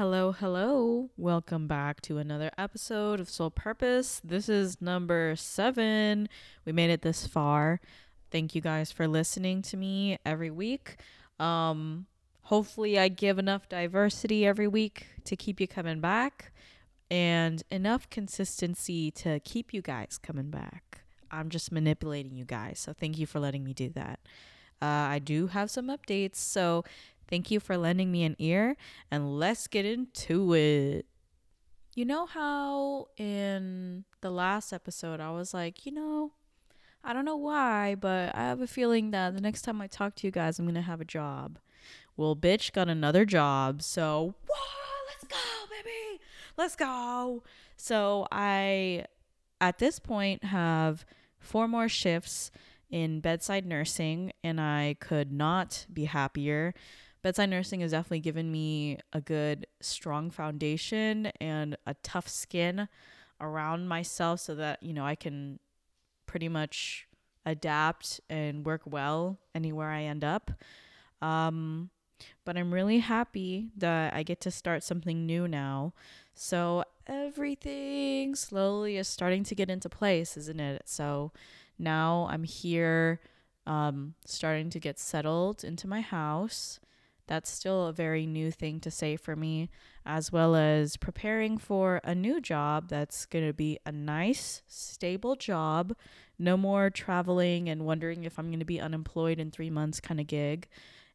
Hello, hello. Welcome back to another episode of Soul Purpose. This is number seven. We made it this far. Thank you guys for listening to me every week. Um, hopefully, I give enough diversity every week to keep you coming back and enough consistency to keep you guys coming back. I'm just manipulating you guys. So, thank you for letting me do that. Uh, I do have some updates. So, thank you for lending me an ear and let's get into it. You know how in the last episode I was like, you know, I don't know why, but I have a feeling that the next time I talk to you guys, I'm going to have a job. Well, bitch got another job. So, whoa, let's go, baby. Let's go. So, I, at this point, have four more shifts in bedside nursing, and I could not be happier. Bedside nursing has definitely given me a good, strong foundation and a tough skin around myself so that, you know, I can pretty much adapt and work well anywhere I end up. Um, but I'm really happy that I get to start something new now. So everything slowly is starting to get into place, isn't it? So now I'm here, um, starting to get settled into my house. That's still a very new thing to say for me, as well as preparing for a new job that's going to be a nice, stable job. No more traveling and wondering if I'm going to be unemployed in three months kind of gig.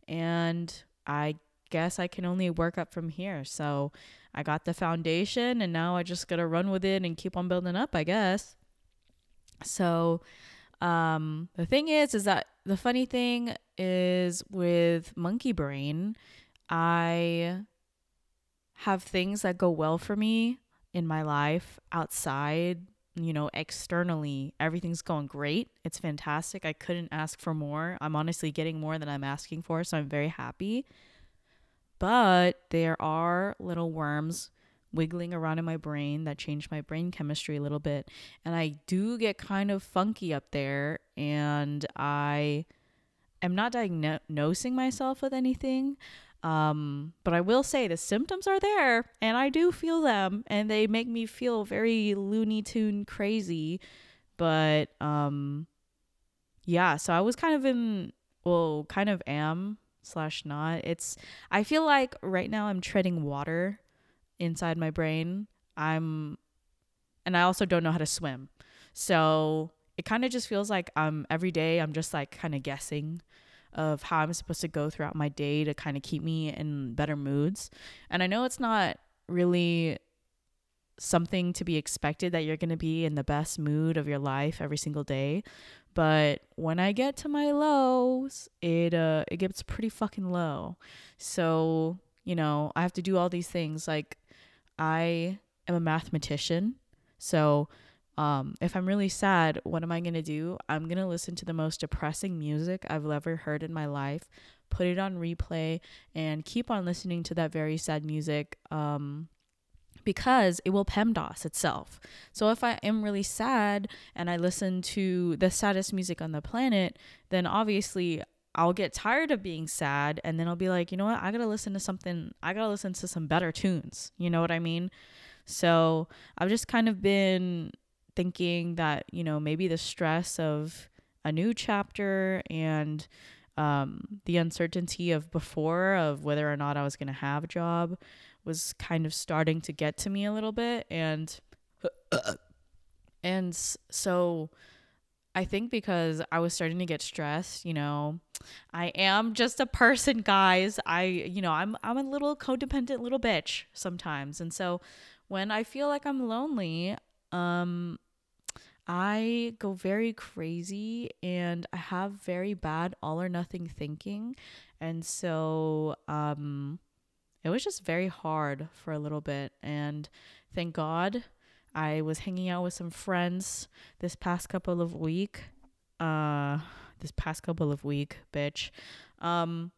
And I guess I can only work up from here. So I got the foundation and now I just got to run with it and keep on building up, I guess. So um, the thing is, is that the funny thing is with monkey brain, I have things that go well for me in my life outside, you know, externally. Everything's going great. It's fantastic. I couldn't ask for more. I'm honestly getting more than I'm asking for, so I'm very happy. But there are little worms wiggling around in my brain that changed my brain chemistry a little bit. And I do get kind of funky up there. And I am not diagnosing myself with anything. Um, but I will say the symptoms are there and I do feel them and they make me feel very Looney Tune crazy. But um, yeah, so I was kind of in, well, kind of am slash not. It's, I feel like right now I'm treading water inside my brain. I'm and I also don't know how to swim. So it kind of just feels like um every day I'm just like kind of guessing of how I'm supposed to go throughout my day to kind of keep me in better moods. And I know it's not really something to be expected that you're going to be in the best mood of your life every single day, but when I get to my lows, it uh it gets pretty fucking low. So, you know, I have to do all these things like I am a mathematician. So um, if I'm really sad, what am I going to do? I'm going to listen to the most depressing music I've ever heard in my life, put it on replay, and keep on listening to that very sad music um, because it will PEMDAS itself. So if I am really sad and I listen to the saddest music on the planet, then obviously I'll get tired of being sad and then I'll be like, you know what? I got to listen to something, I got to listen to some better tunes. You know what I mean? So I've just kind of been thinking that, you know, maybe the stress of a new chapter and um, the uncertainty of before of whether or not I was going to have a job was kind of starting to get to me a little bit. And, and so, I think because I was starting to get stressed, you know, I am just a person, guys. I, you know, I'm I'm a little codependent little bitch sometimes. And so when I feel like I'm lonely, um I go very crazy and I have very bad all or nothing thinking. And so um it was just very hard for a little bit and thank God I was hanging out with some friends this past couple of week. Uh this past couple of week, bitch. Um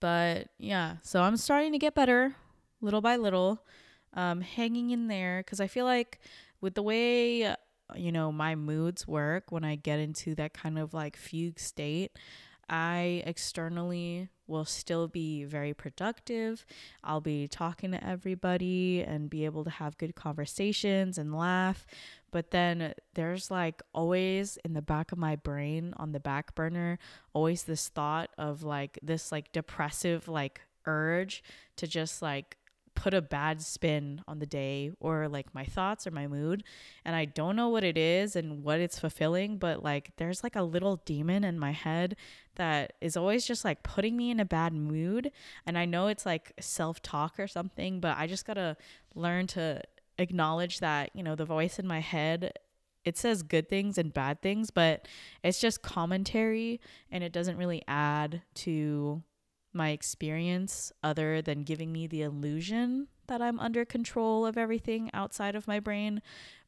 but yeah, so I'm starting to get better little by little. Um hanging in there cuz I feel like with the way you know my moods work when I get into that kind of like fugue state, I externally will still be very productive. I'll be talking to everybody and be able to have good conversations and laugh. But then there's like always in the back of my brain on the back burner, always this thought of like this like depressive like urge to just like put a bad spin on the day or like my thoughts or my mood and I don't know what it is and what it's fulfilling but like there's like a little demon in my head that is always just like putting me in a bad mood and I know it's like self-talk or something but I just got to learn to acknowledge that you know the voice in my head it says good things and bad things but it's just commentary and it doesn't really add to my experience other than giving me the illusion that I'm under control of everything outside of my brain.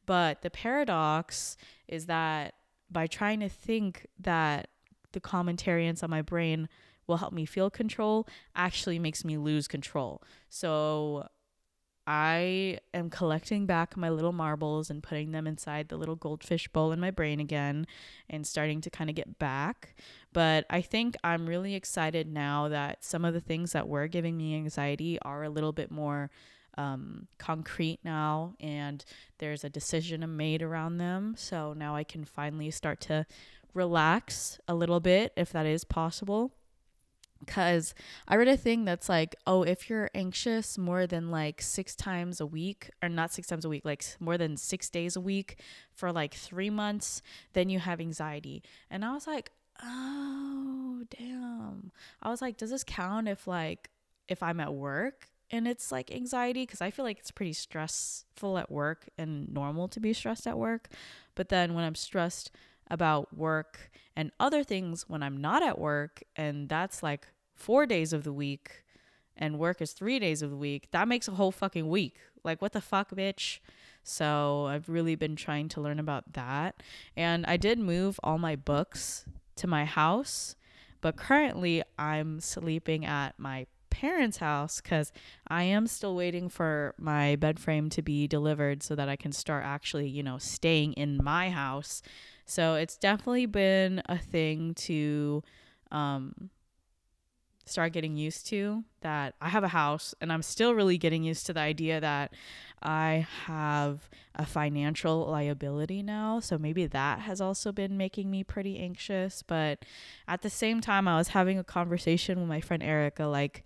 But the paradox is that by trying to think that the commentary on my brain will help me feel control actually makes me lose control. So I am collecting back my little marbles and putting them inside the little goldfish bowl in my brain again and starting to kind of get back. But I think I'm really excited now that some of the things that were giving me anxiety are a little bit more um, concrete now and there's a decision made around them. So now I can finally start to relax a little bit if that is possible because I read a thing that's like, oh, if you're anxious more than like six times a week, or not six times a week, like more than six days a week for like three months, then you have anxiety. And I was like, oh, damn. I was like, does this count if like, if I'm at work and it's like anxiety? Because I feel like it's pretty stressful at work and normal to be stressed at work. But then when I'm stressed, about work and other things when I'm not at work, and that's like four days of the week, and work is three days of the week, that makes a whole fucking week. Like, what the fuck, bitch? So, I've really been trying to learn about that. And I did move all my books to my house, but currently I'm sleeping at my parents' house because I am still waiting for my bed frame to be delivered so that I can start actually, you know, staying in my house so it's definitely been a thing to um, start getting used to that I have a house and I'm still really getting used to the idea that I have a financial liability now. So maybe that has also been making me pretty anxious. But at the same time, I was having a conversation with my friend Erica like,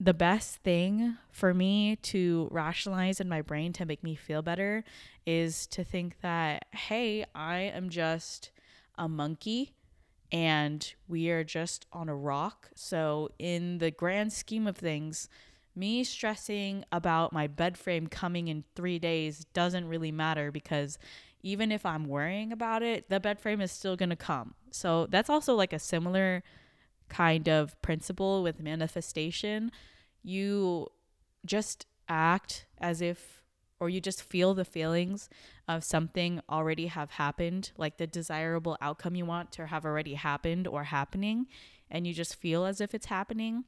the best thing for me to rationalize in my brain to make me feel better is to think that, hey, I am just a monkey and we are just on a rock. So, in the grand scheme of things, me stressing about my bed frame coming in three days doesn't really matter because even if I'm worrying about it, the bed frame is still going to come. So, that's also like a similar kind of principle with manifestation. You just act as if or you just feel the feelings of something already have happened, like the desirable outcome you want to have already happened or happening, and you just feel as if it's happening.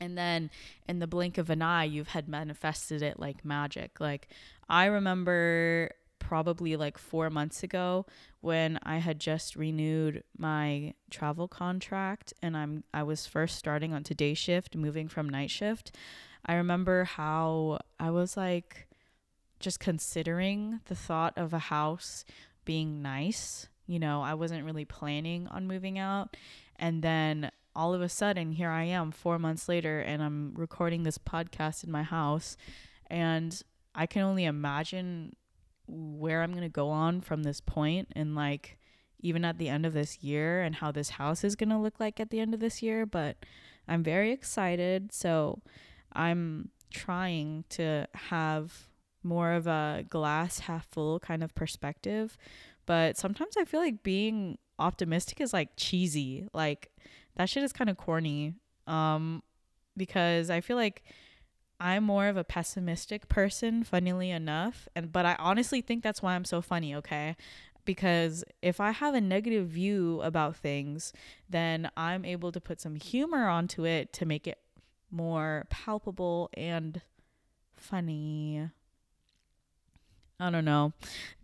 And then in the blink of an eye, you've had manifested it like magic. Like I remember probably like four months ago when I had just renewed my travel contract and I'm I was first starting on day shift, moving from night shift. I remember how I was like just considering the thought of a house being nice. You know, I wasn't really planning on moving out. And then all of a sudden, here I am four months later, and I'm recording this podcast in my house. And I can only imagine where I'm going to go on from this point and like even at the end of this year and how this house is going to look like at the end of this year, but I'm very excited. So I'm trying to have more of a glass half full kind of perspective, but sometimes I feel like being optimistic is like cheesy. Like that shit is kind of corny. Um because I feel like I'm more of a pessimistic person, funnily enough. And but I honestly think that's why I'm so funny, okay? Because if I have a negative view about things, then I'm able to put some humor onto it to make it more palpable and funny. I don't know.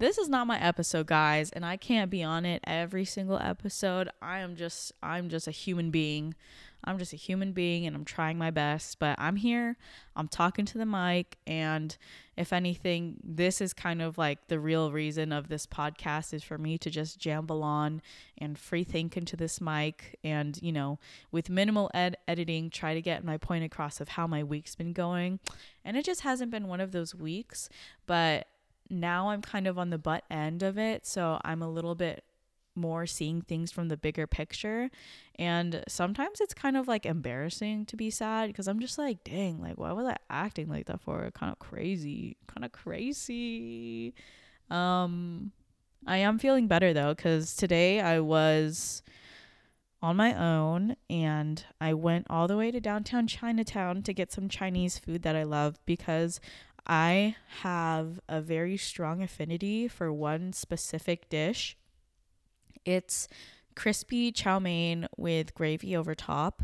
This is not my episode, guys, and I can't be on it every single episode. I am just I'm just a human being. I'm just a human being and I'm trying my best, but I'm here. I'm talking to the mic and if anything, this is kind of like the real reason of this podcast is for me to just jamble on and free think into this mic and, you know, with minimal ed- editing try to get my point across of how my week's been going. And it just hasn't been one of those weeks, but now I'm kind of on the butt end of it, so I'm a little bit more seeing things from the bigger picture. And sometimes it's kind of like embarrassing to be sad because I'm just like, dang, like, why was I acting like that for? Kind of crazy, kind of crazy. Um, I am feeling better though because today I was on my own and I went all the way to downtown Chinatown to get some Chinese food that I love because I have a very strong affinity for one specific dish it's crispy chow mein with gravy over top.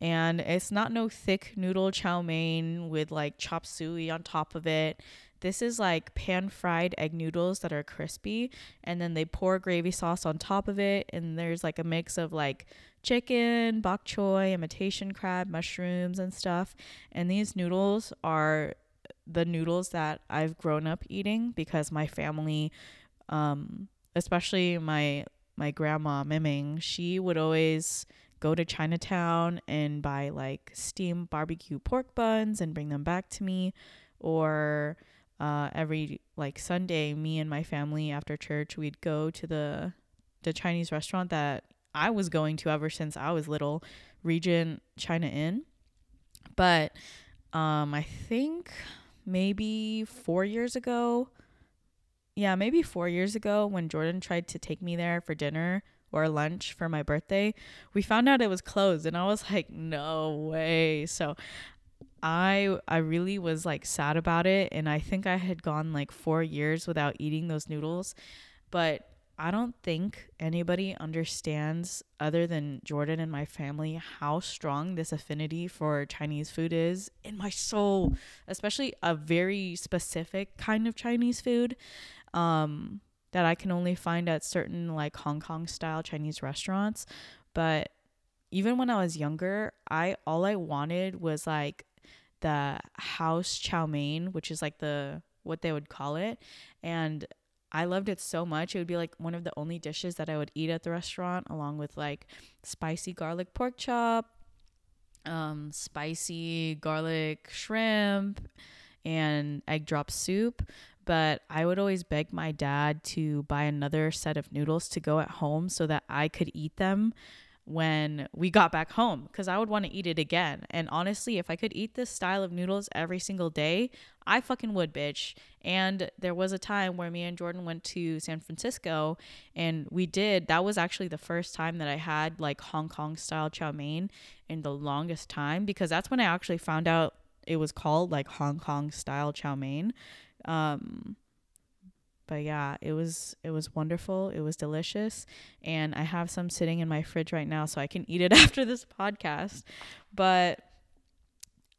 And it's not no thick noodle chow mein with like chop suey on top of it. This is like pan fried egg noodles that are crispy. And then they pour gravy sauce on top of it. And there's like a mix of like chicken, bok choy, imitation crab, mushrooms, and stuff. And these noodles are the noodles that I've grown up eating because my family, um, especially my my grandma Miming, she would always go to Chinatown and buy like steamed barbecue pork buns and bring them back to me. Or uh, every like Sunday, me and my family after church, we'd go to the the Chinese restaurant that I was going to ever since I was little, Regent China Inn. But um, I think maybe four years ago, yeah, maybe four years ago when Jordan tried to take me there for dinner or lunch for my birthday, we found out it was closed and I was like, no way. So I I really was like sad about it and I think I had gone like 4 years without eating those noodles. But I don't think anybody understands other than Jordan and my family how strong this affinity for Chinese food is in my soul, especially a very specific kind of Chinese food um, that I can only find at certain like Hong Kong style Chinese restaurants. But even when I was younger, I all I wanted was like the house chow mein, which is like the what they would call it, and I loved it so much. It would be like one of the only dishes that I would eat at the restaurant, along with like spicy garlic pork chop, um, spicy garlic shrimp, and egg drop soup but I would always beg my dad to buy another set of noodles to go at home so that I could eat them when we got back home because I would want to eat it again. And honestly, if I could eat this style of noodles every single day, I fucking would, bitch. And there was a time where me and Jordan went to San Francisco and we did. That was actually the first time that I had like Hong Kong style chow mein in the longest time because that's when I actually found out it was called like Hong Kong style chow mein um, but yeah, it was it was wonderful. It was delicious, and I have some sitting in my fridge right now, so I can eat it after this podcast. But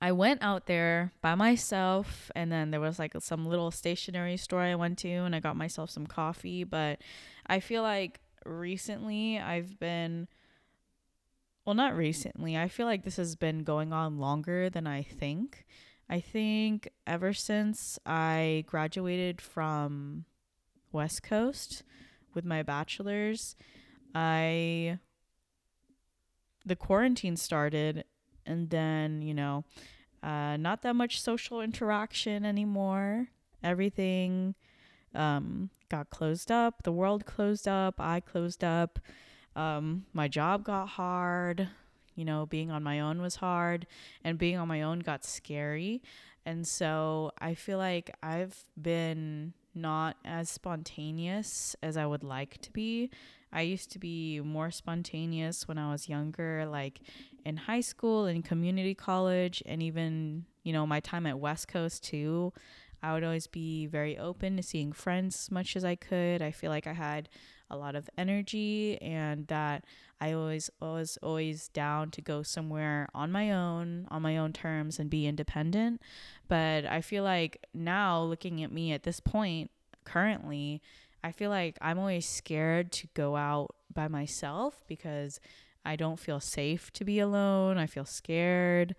I went out there by myself, and then there was like some little stationery store I went to, and I got myself some coffee. But I feel like recently I've been well, not recently. I feel like this has been going on longer than I think. I think ever since I graduated from West Coast with my bachelor's, I the quarantine started and then, you know, uh, not that much social interaction anymore. Everything um, got closed up. The world closed up. I closed up. Um, my job got hard you know, being on my own was hard and being on my own got scary. And so I feel like I've been not as spontaneous as I would like to be. I used to be more spontaneous when I was younger, like in high school and community college, and even, you know, my time at West Coast too. I would always be very open to seeing friends as much as I could. I feel like I had a lot of energy and that I always was always down to go somewhere on my own, on my own terms and be independent. But I feel like now looking at me at this point, currently, I feel like I'm always scared to go out by myself because I don't feel safe to be alone. I feel scared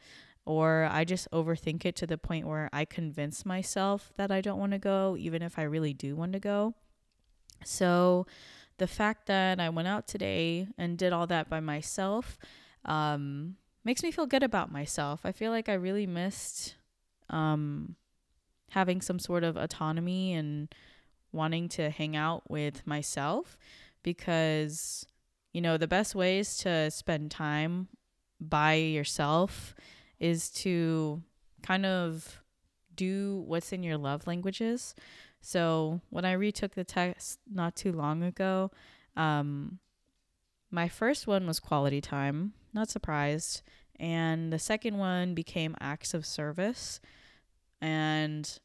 or I just overthink it to the point where I convince myself that I don't want to go even if I really do want to go. So the fact that I went out today and did all that by myself um, makes me feel good about myself. I feel like I really missed um, having some sort of autonomy and wanting to hang out with myself because, you know, the best ways to spend time by yourself is to kind of do what's in your love languages. So when I retook the test not too long ago, um, my first one was quality time, not surprised. And the second one became acts of service. And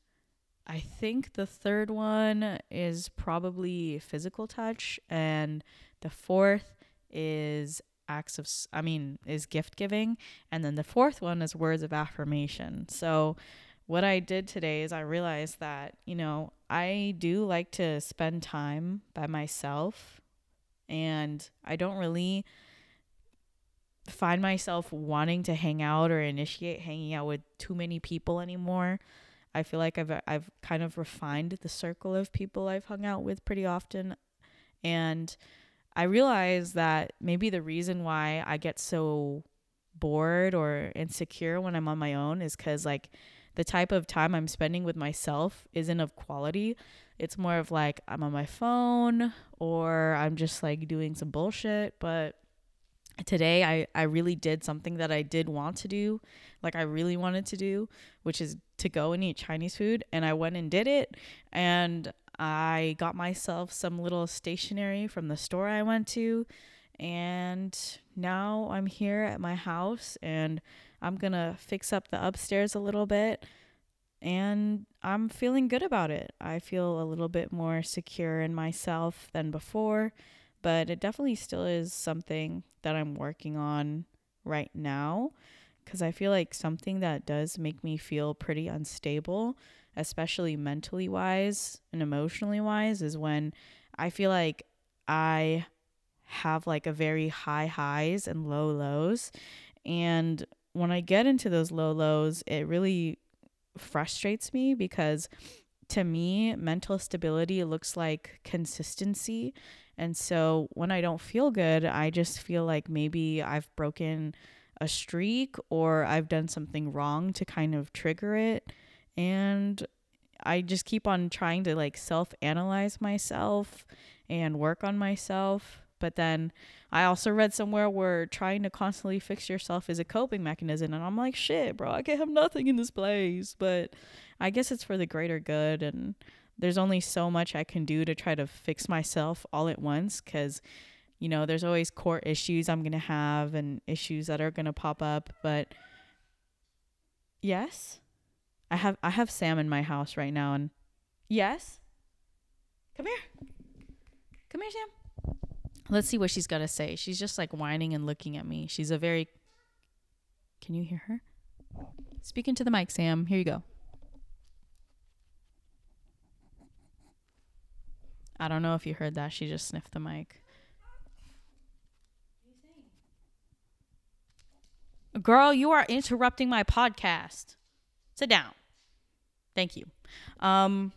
I think the third one is probably physical touch. And the fourth is acts of, I mean, is gift giving. And then the fourth one is words of affirmation. So what I did today is I realized that, you know, I do like to spend time by myself and I don't really find myself wanting to hang out or initiate hanging out with too many people anymore. I feel like I've I've kind of refined the circle of people I've hung out with pretty often and I realize that maybe the reason why I get so bored or insecure when I'm on my own is cuz like the type of time I'm spending with myself isn't of quality. It's more of like I'm on my phone or I'm just like doing some bullshit. But today I, I really did something that I did want to do, like I really wanted to do, which is to go and eat Chinese food. And I went and did it. And I got myself some little stationery from the store I went to. And now I'm here at my house and I'm going to fix up the upstairs a little bit and I'm feeling good about it. I feel a little bit more secure in myself than before, but it definitely still is something that I'm working on right now because I feel like something that does make me feel pretty unstable, especially mentally wise and emotionally wise, is when I feel like I have like a very high highs and low lows. And when I get into those low lows, it really frustrates me because to me, mental stability looks like consistency. And so when I don't feel good, I just feel like maybe I've broken a streak or I've done something wrong to kind of trigger it. And I just keep on trying to like self analyze myself and work on myself. But then I also read somewhere where trying to constantly fix yourself is a coping mechanism. And I'm like, shit, bro, I can't have nothing in this place. But I guess it's for the greater good. And there's only so much I can do to try to fix myself all at once because, you know, there's always core issues I'm going to have and issues that are going to pop up. But yes, I have I have Sam in my house right now and yes. Come here. Come here, Sam. Let's see what she's got to say. She's just like whining and looking at me. She's a very. Can you hear her? Speaking to the mic, Sam. Here you go. I don't know if you heard that. She just sniffed the mic. Girl, you are interrupting my podcast. Sit down. Thank you. Um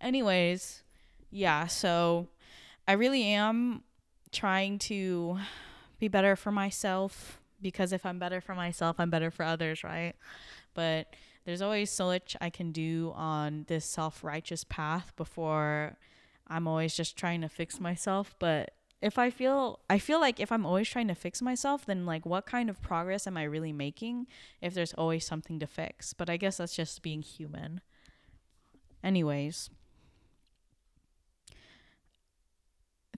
anyways, yeah, so I really am trying to be better for myself because if I'm better for myself, I'm better for others, right? But there's always so much I can do on this self righteous path before I'm always just trying to fix myself. But if I feel, I feel like if I'm always trying to fix myself, then like what kind of progress am I really making if there's always something to fix? But I guess that's just being human. Anyways,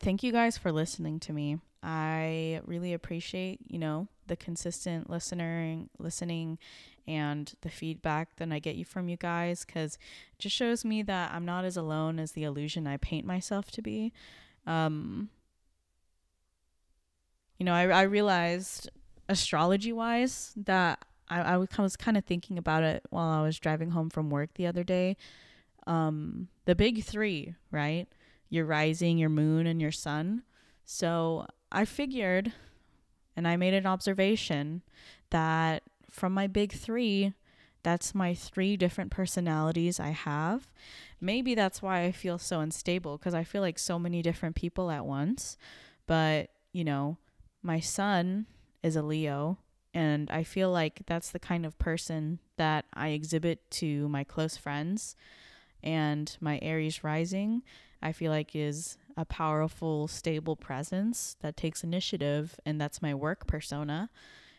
thank you guys for listening to me. I really appreciate, you know, the consistent listening, listening and the feedback that I get you from you guys cuz it just shows me that I'm not as alone as the illusion I paint myself to be. Um you know, I I realized astrology wise that I, I was kind of thinking about it while I was driving home from work the other day. um the big 3, right? Your rising, your moon and your sun. So, I figured and I made an observation that from my big 3, that's my three different personalities I have. Maybe that's why I feel so unstable because I feel like so many different people at once. But, you know, my sun is a Leo, and I feel like that's the kind of person that I exhibit to my close friends. And my Aries rising, I feel like, is a powerful, stable presence that takes initiative, and that's my work persona.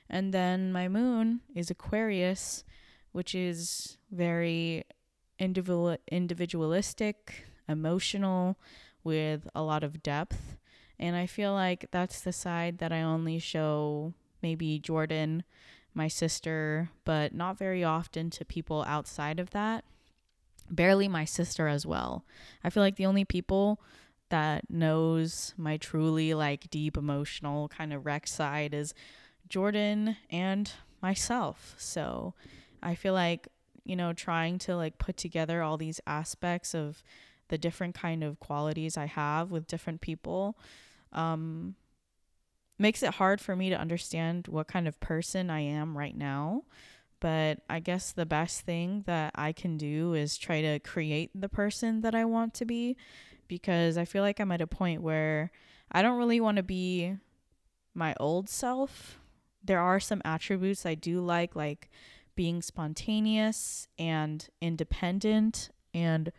And then my moon is Aquarius, which is very individual individualistic, emotional, with a lot of depth. And I feel like that's the side that I only show maybe Jordan, my sister, but not very often to people outside of that. Barely my sister as well. I feel like the only people that knows my truly like deep emotional kind of wreck side is Jordan and myself. So I feel like, you know, trying to like put together all these aspects of the different kind of qualities I have with different people um makes it hard for me to understand what kind of person I am right now. But I guess the best thing that I can do is try to create the person that I want to be because I feel like I'm at a point where I don't really want to be my old self. There are some attributes I do like, like being spontaneous and independent and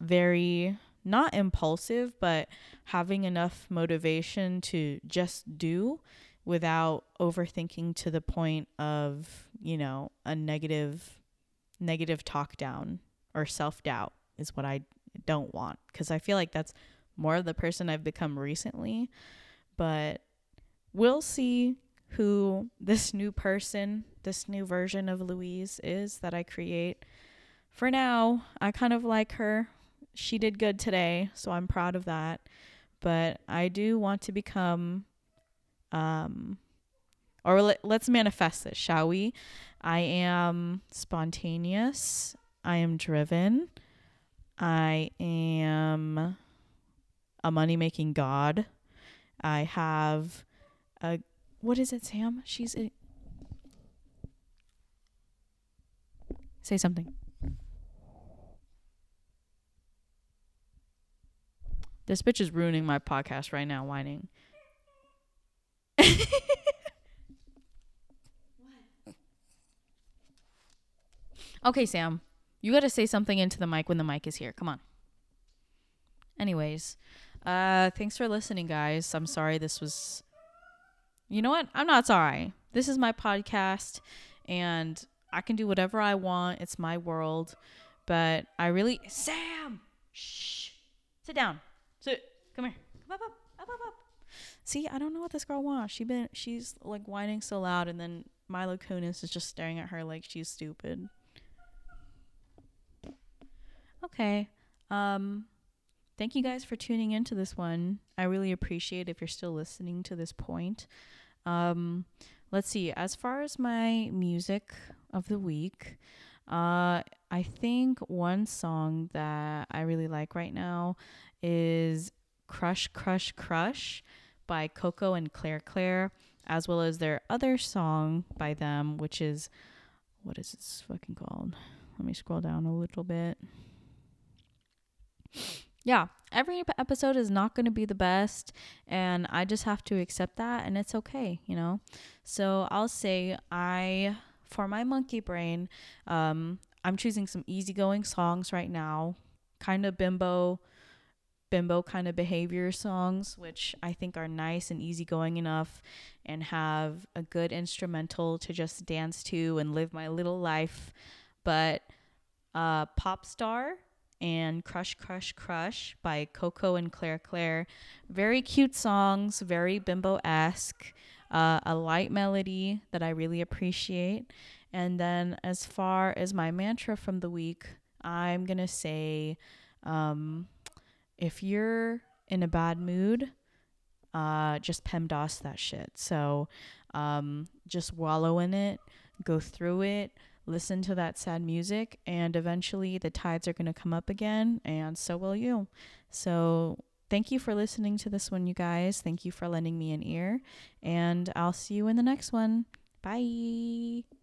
very not impulsive, but having enough motivation to just do without overthinking to the point of, you know, a negative negative talk down or self-doubt is what I don't want because I feel like that's more of the person I've become recently, but we'll see who this new person, this new version of Louise is that I create. For now, I kind of like her. She did good today, so I'm proud of that. But I do want to become um or let, let's manifest this, shall we? I am spontaneous. I am driven. I am a money making god. I have a what is it, Sam? She's a Say something. This bitch is ruining my podcast right now, whining. okay, Sam. You got to say something into the mic when the mic is here. Come on. Anyways, uh thanks for listening, guys. I'm sorry this was you know what? I'm not sorry. This is my podcast and I can do whatever I want. It's my world. But I really Sam Shh. Sit down. Sit. Come here. Come up, up, up, up, up. See, I don't know what this girl wants. She been she's like whining so loud and then Milo Kunis is just staring at her like she's stupid. Okay. Um thank you guys for tuning into this one. I really appreciate if you're still listening to this point. Um, let's see. As far as my music of the week, uh, I think one song that I really like right now is Crush, Crush, Crush by Coco and Clair Clair, as well as their other song by them, which is, what is this fucking called? Let me scroll down a little bit yeah, every episode is not going to be the best, and I just have to accept that, and it's okay, you know? So I'll say, I, for my monkey brain, um, I'm choosing some easygoing songs right now, kind of bimbo, bimbo kind of behavior songs, which I think are nice and easygoing enough and have a good instrumental to just dance to and live my little life. But uh, Pop Star and Crush Crush Crush by Coco and Clair Clair. Very cute songs, very bimbo esque, uh, a light melody that I really appreciate. And then, as far as my mantra from the week, I'm going to say um, if you're in a bad mood, uh, just PEMDAS that shit. So um, just wallow in it, go through it, listen to that sad music, and eventually the tides are going to come up again, and so will you. So, thank you for listening to this one, you guys. Thank you for lending me an ear, and I'll see you in the next one. Bye.